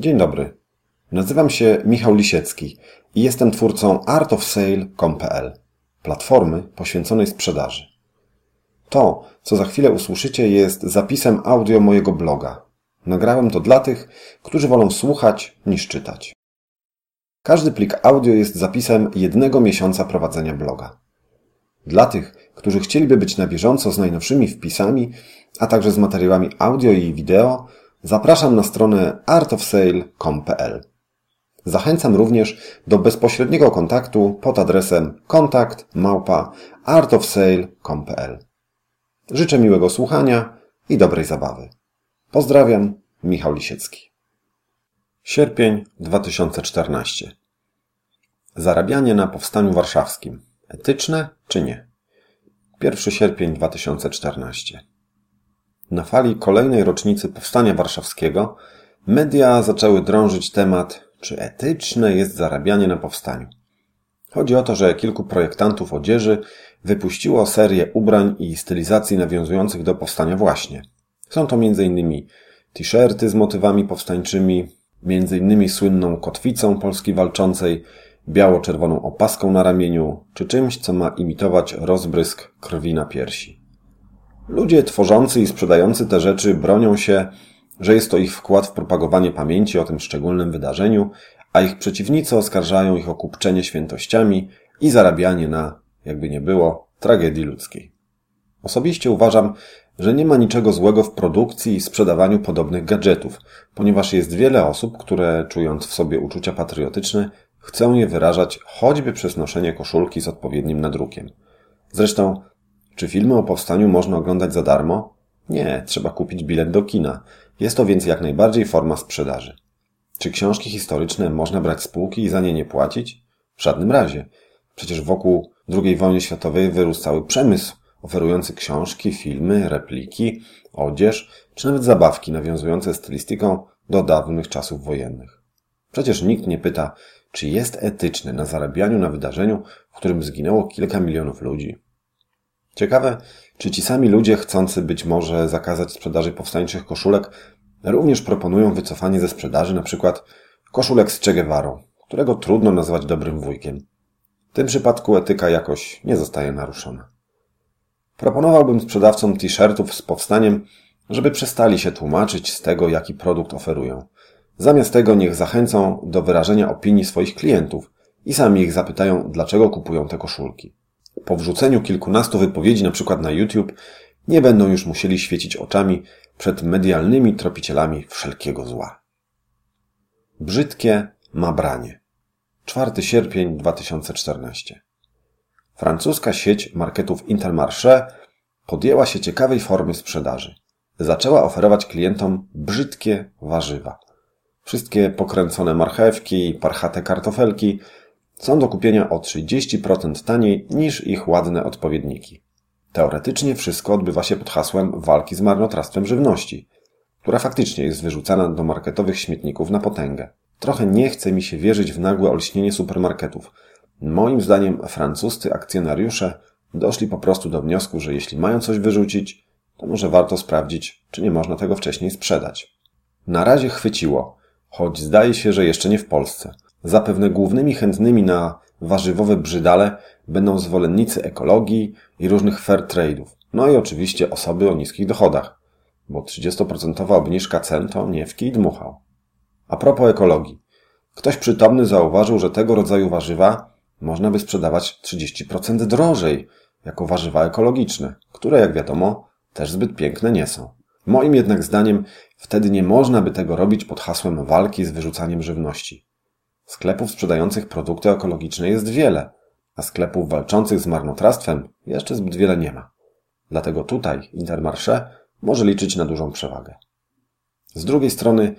Dzień dobry. Nazywam się Michał Lisiecki i jestem twórcą artofsale.com.pl, platformy poświęconej sprzedaży. To, co za chwilę usłyszycie, jest zapisem audio mojego bloga. Nagrałem to dla tych, którzy wolą słuchać niż czytać. Każdy plik audio jest zapisem jednego miesiąca prowadzenia bloga. Dla tych, którzy chcieliby być na bieżąco z najnowszymi wpisami, a także z materiałami audio i wideo, zapraszam na stronę artofsale.com.pl. Zachęcam również do bezpośredniego kontaktu pod adresem kontakt małpa. Życzę miłego słuchania i dobrej zabawy. Pozdrawiam, Michał Lisiecki. Sierpień 2014. Zarabianie na Powstaniu Warszawskim. Etyczne czy nie? 1 sierpień 2014. Na fali kolejnej rocznicy Powstania Warszawskiego media zaczęły drążyć temat, czy etyczne jest zarabianie na powstaniu. Chodzi o to, że kilku projektantów odzieży wypuściło serię ubrań i stylizacji nawiązujących do powstania właśnie. Są to m.in. t-shirty z motywami powstańczymi, m.in. słynną kotwicą Polski Walczącej, biało-czerwoną opaską na ramieniu, czy czymś, co ma imitować rozbrysk krwi na piersi. Ludzie tworzący i sprzedający te rzeczy bronią się, że jest to ich wkład w propagowanie pamięci o tym szczególnym wydarzeniu, a ich przeciwnicy oskarżają ich o kupczenie świętościami i zarabianie na, jakby nie było, tragedii ludzkiej. Osobiście uważam, że nie ma niczego złego w produkcji i sprzedawaniu podobnych gadżetów, ponieważ jest wiele osób, które, czując w sobie uczucia patriotyczne, chcą je wyrażać choćby przez noszenie koszulki z odpowiednim nadrukiem. Zresztą, czy filmy o powstaniu można oglądać za darmo? Nie, trzeba kupić bilet do kina. Jest to więc jak najbardziej forma sprzedaży. Czy książki historyczne można brać spółki i za nie nie płacić? W żadnym razie. Przecież wokół II wojny światowej wyrósł cały przemysł oferujący książki, filmy, repliki, odzież, czy nawet zabawki nawiązujące stylistyką do dawnych czasów wojennych. Przecież nikt nie pyta, czy jest etyczne na zarabianiu na wydarzeniu, w którym zginęło kilka milionów ludzi. Ciekawe, czy ci sami ludzie chcący być może zakazać sprzedaży powstańczych koszulek również proponują wycofanie ze sprzedaży np. koszulek z Che Guevarą, którego trudno nazwać dobrym wujkiem. W tym przypadku etyka jakoś nie zostaje naruszona. Proponowałbym sprzedawcom t-shirtów z powstaniem, żeby przestali się tłumaczyć z tego, jaki produkt oferują. Zamiast tego niech zachęcą do wyrażenia opinii swoich klientów i sami ich zapytają, dlaczego kupują te koszulki. Po wrzuceniu kilkunastu wypowiedzi, na przykład na YouTube, nie będą już musieli świecić oczami przed medialnymi tropicielami wszelkiego zła. Brzydkie mabranie. 4 sierpień 2014. Francuska sieć marketów Intermarché podjęła się ciekawej formy sprzedaży. Zaczęła oferować klientom brzydkie warzywa. Wszystkie pokręcone marchewki parchate kartofelki są do kupienia o 30% taniej niż ich ładne odpowiedniki. Teoretycznie wszystko odbywa się pod hasłem walki z marnotrawstwem żywności, która faktycznie jest wyrzucana do marketowych śmietników na potęgę. Trochę nie chce mi się wierzyć w nagłe olśnienie supermarketów. Moim zdaniem francuscy akcjonariusze doszli po prostu do wniosku, że jeśli mają coś wyrzucić, to może warto sprawdzić, czy nie można tego wcześniej sprzedać. Na razie chwyciło, choć zdaje się, że jeszcze nie w Polsce. Zapewne głównymi chętnymi na warzywowe brzydale będą zwolennicy ekologii i różnych fair trade'ów. No i oczywiście osoby o niskich dochodach, bo 30% obniżka cen to nie w kij dmuchał. A propos ekologii. Ktoś przytomny zauważył, że tego rodzaju warzywa można by sprzedawać 30% drożej jako warzywa ekologiczne, które jak wiadomo też zbyt piękne nie są. Moim jednak zdaniem wtedy nie można by tego robić pod hasłem walki z wyrzucaniem żywności. Sklepów sprzedających produkty ekologiczne jest wiele, a sklepów walczących z marnotrawstwem jeszcze zbyt wiele nie ma. Dlatego tutaj Intermarché może liczyć na dużą przewagę. Z drugiej strony,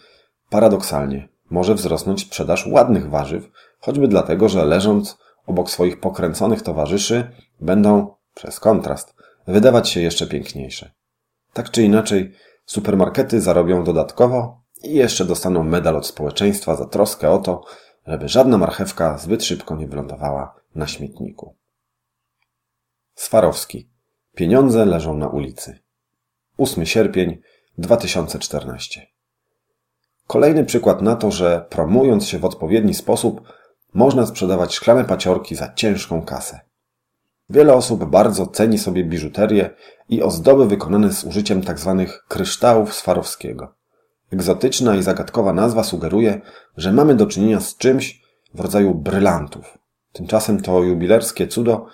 paradoksalnie, może wzrosnąć sprzedaż ładnych warzyw, choćby dlatego, że leżąc obok swoich pokręconych towarzyszy będą, przez kontrast, wydawać się jeszcze piękniejsze. Tak czy inaczej, supermarkety zarobią dodatkowo i jeszcze dostaną medal od społeczeństwa za troskę o to, żeby żadna marchewka zbyt szybko nie wylądowała na śmietniku. Swarowski. Pieniądze leżą na ulicy. 8 sierpień 2014. Kolejny przykład na to, że promując się w odpowiedni sposób, można sprzedawać szklane paciorki za ciężką kasę. Wiele osób bardzo ceni sobie biżuterię i ozdoby wykonane z użyciem tzw. Tak kryształów Swarowskiego. Egzotyczna i zagadkowa nazwa sugeruje, że mamy do czynienia z czymś w rodzaju brylantów. Tymczasem to jubilerskie cudo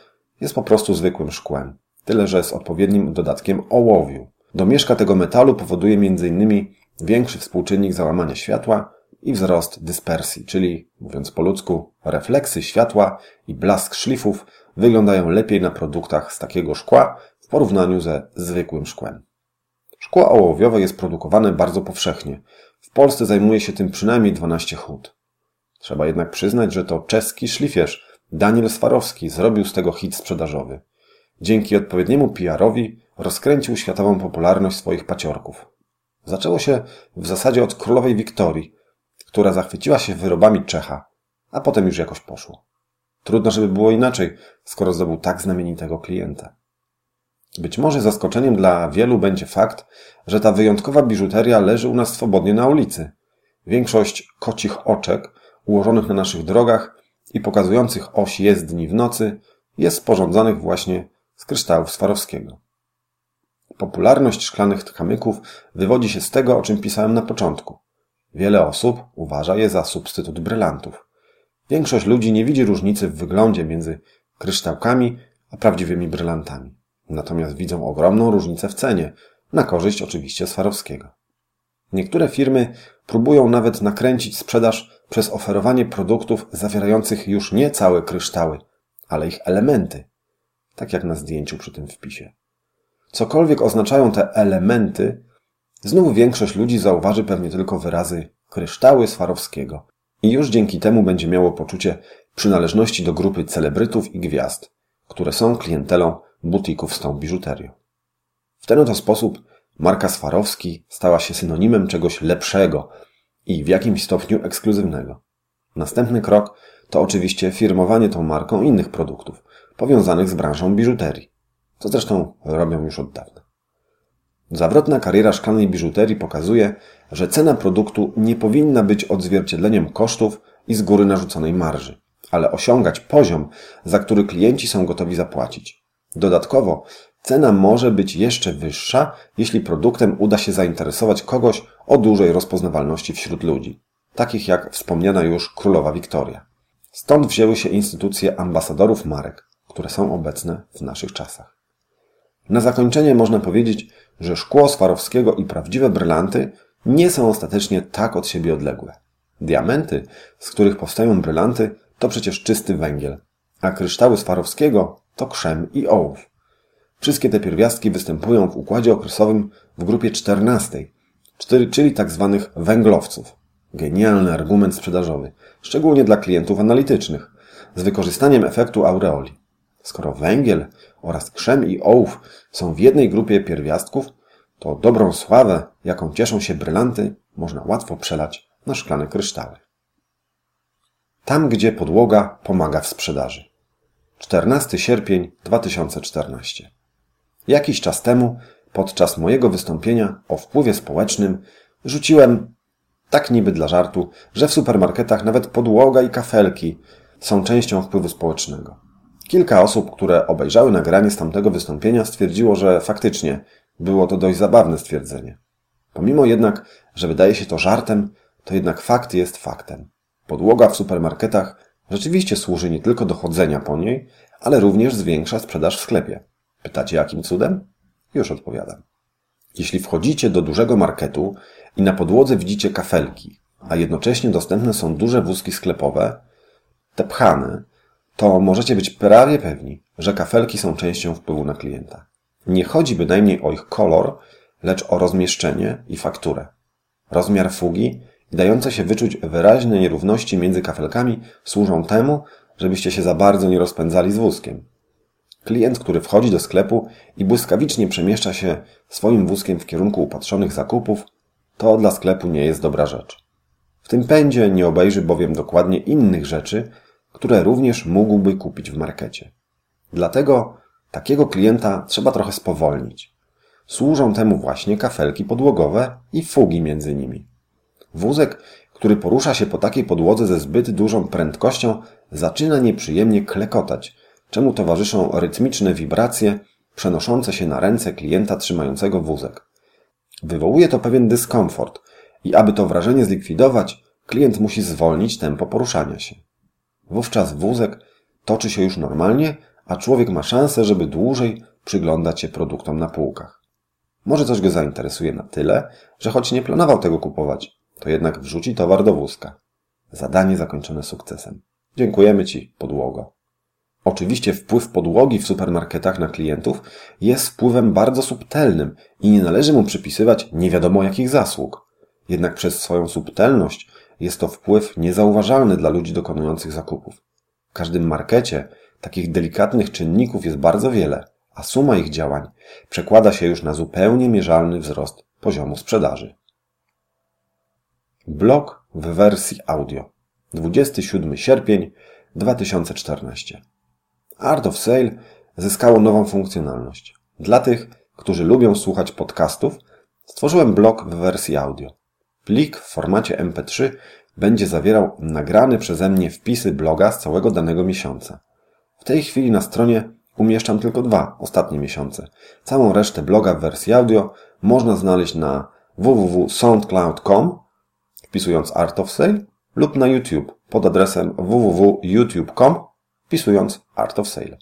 jest po prostu zwykłym szkłem, tyle że z odpowiednim dodatkiem ołowiu. Domieszka tego metalu powoduje m.in. większy współczynnik załamania światła i wzrost dyspersji, czyli, mówiąc po ludzku, refleksy światła i blask szlifów wyglądają lepiej na produktach z takiego szkła w porównaniu ze zwykłym szkłem. Szkło ołowiowe jest produkowane bardzo powszechnie. W Polsce zajmuje się tym przynajmniej 12 hut. Trzeba jednak przyznać, że to czeski szlifierz Daniel Swarowski zrobił z tego hit sprzedażowy. Dzięki odpowiedniemu PR-owi rozkręcił światową popularność swoich paciorków. Zaczęło się w zasadzie od królowej Wiktorii, która zachwyciła się wyrobami Czecha, a potem już jakoś poszło. Trudno, żeby było inaczej, skoro zdobył tak znamienitego klienta. Być może zaskoczeniem dla wielu będzie fakt, że ta wyjątkowa biżuteria leży u nas swobodnie na ulicy. Większość kocich oczek ułożonych na naszych drogach i pokazujących oś jezdni w nocy jest sporządzanych właśnie z kryształów Swarowskiego. Popularność szklanych kamyków wywodzi się z tego, o czym pisałem na początku. Wiele osób uważa je za substytut brylantów. Większość ludzi nie widzi różnicy w wyglądzie między kryształkami a prawdziwymi brylantami. Natomiast widzą ogromną różnicę w cenie, na korzyść oczywiście Swarowskiego. Niektóre firmy próbują nawet nakręcić sprzedaż przez oferowanie produktów zawierających już nie całe kryształy, ale ich elementy, tak jak na zdjęciu przy tym wpisie. Cokolwiek oznaczają te elementy, znów większość ludzi zauważy pewnie tylko wyrazy kryształy Swarowskiego i już dzięki temu będzie miało poczucie przynależności do grupy celebrytów i gwiazd, które są klientelą butików z tą biżuterią. W ten oto sposób marka Swarowski stała się synonimem czegoś lepszego i w jakimś stopniu ekskluzywnego. Następny krok to oczywiście firmowanie tą marką innych produktów powiązanych z branżą biżuterii, co zresztą robią już od dawna. Zawrotna kariera szklanej biżuterii pokazuje, że cena produktu nie powinna być odzwierciedleniem kosztów i z góry narzuconej marży, ale osiągać poziom, za który klienci są gotowi zapłacić. Dodatkowo cena może być jeszcze wyższa, jeśli produktem uda się zainteresować kogoś o dużej rozpoznawalności wśród ludzi, takich jak wspomniana już królowa Wiktoria. Stąd wzięły się instytucje ambasadorów marek, które są obecne w naszych czasach. Na zakończenie można powiedzieć, że szkło Swarowskiego i prawdziwe brylanty nie są ostatecznie tak od siebie odległe. Diamenty, z których powstają brylanty, to przecież czysty węgiel, a kryształy Swarowskiego to krzem i ołów. Wszystkie te pierwiastki występują w układzie okresowym w grupie 14, czyli tzw. Tak węglowców. Genialny argument sprzedażowy, szczególnie dla klientów analitycznych, z wykorzystaniem efektu aureoli. Skoro węgiel oraz krzem i ołów są w jednej grupie pierwiastków, to dobrą sławę, jaką cieszą się brylanty, można łatwo przelać na szklane kryształy. Tam, gdzie podłoga pomaga w sprzedaży. 14 sierpień 2014. Jakiś czas temu, podczas mojego wystąpienia o wpływie społecznym, rzuciłem, tak niby dla żartu, że w supermarketach nawet podłoga i kafelki są częścią wpływu społecznego. Kilka osób, które obejrzały nagranie z tamtego wystąpienia, stwierdziło, że faktycznie było to dość zabawne stwierdzenie. Pomimo jednak, że wydaje się to żartem, to jednak fakt jest faktem. Podłoga w supermarketach rzeczywiście służy nie tylko do chodzenia po niej, ale również zwiększa sprzedaż w sklepie. Pytacie jakim cudem? Już odpowiadam. Jeśli wchodzicie do dużego marketu i na podłodze widzicie kafelki, a jednocześnie dostępne są duże wózki sklepowe, te pchane, to możecie być prawie pewni, że kafelki są częścią wpływu na klienta. Nie chodzi bynajmniej o ich kolor, lecz o rozmieszczenie i fakturę. Rozmiar fugi i dające się wyczuć wyraźne nierówności między kafelkami służą temu, żebyście się za bardzo nie rozpędzali z wózkiem. Klient, który wchodzi do sklepu i błyskawicznie przemieszcza się swoim wózkiem w kierunku upatrzonych zakupów, to dla sklepu nie jest dobra rzecz. W tym pędzie nie obejrzy bowiem dokładnie innych rzeczy, które również mógłby kupić w markecie. Dlatego takiego klienta trzeba trochę spowolnić. Służą temu właśnie kafelki podłogowe i fugi między nimi. Wózek, który porusza się po takiej podłodze ze zbyt dużą prędkością, zaczyna nieprzyjemnie klekotać, czemu towarzyszą rytmiczne wibracje przenoszące się na ręce klienta trzymającego wózek. Wywołuje to pewien dyskomfort i aby to wrażenie zlikwidować, klient musi zwolnić tempo poruszania się. Wówczas wózek toczy się już normalnie, a człowiek ma szansę, żeby dłużej przyglądać się produktom na półkach. Może coś go zainteresuje na tyle, że choć nie planował tego kupować, to jednak wrzuci towar do wózka. Zadanie zakończone sukcesem. Dziękujemy Ci, podłogo. Oczywiście wpływ podłogi w supermarketach na klientów jest wpływem bardzo subtelnym i nie należy mu przypisywać nie wiadomo jakich zasług. Jednak przez swoją subtelność jest to wpływ niezauważalny dla ludzi dokonujących zakupów. W każdym markecie takich delikatnych czynników jest bardzo wiele, a suma ich działań przekłada się już na zupełnie mierzalny wzrost poziomu sprzedaży. Blog w wersji audio. 27 sierpień 2014. Art of Sale zyskało nową funkcjonalność. Dla tych, którzy lubią słuchać podcastów, stworzyłem blog w wersji audio. Plik w formacie MP3 będzie zawierał nagrane przeze mnie wpisy bloga z całego danego miesiąca. W tej chwili na stronie umieszczam tylko dwa ostatnie miesiące. Całą resztę bloga w wersji audio można znaleźć na www.soundcloud.com wpisując Art of Sale lub na YouTube pod adresem www.youtube.com wpisując Art of Sale.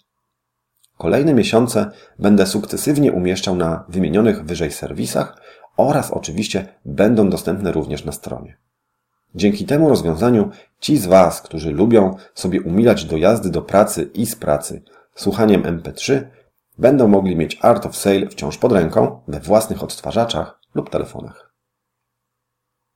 Kolejne miesiące będę sukcesywnie umieszczał na wymienionych wyżej serwisach oraz oczywiście będą dostępne również na stronie. Dzięki temu rozwiązaniu ci z Was, którzy lubią sobie umilać dojazdy do pracy i z pracy słuchaniem MP3, będą mogli mieć Art of Sale wciąż pod ręką we własnych odtwarzaczach lub telefonach.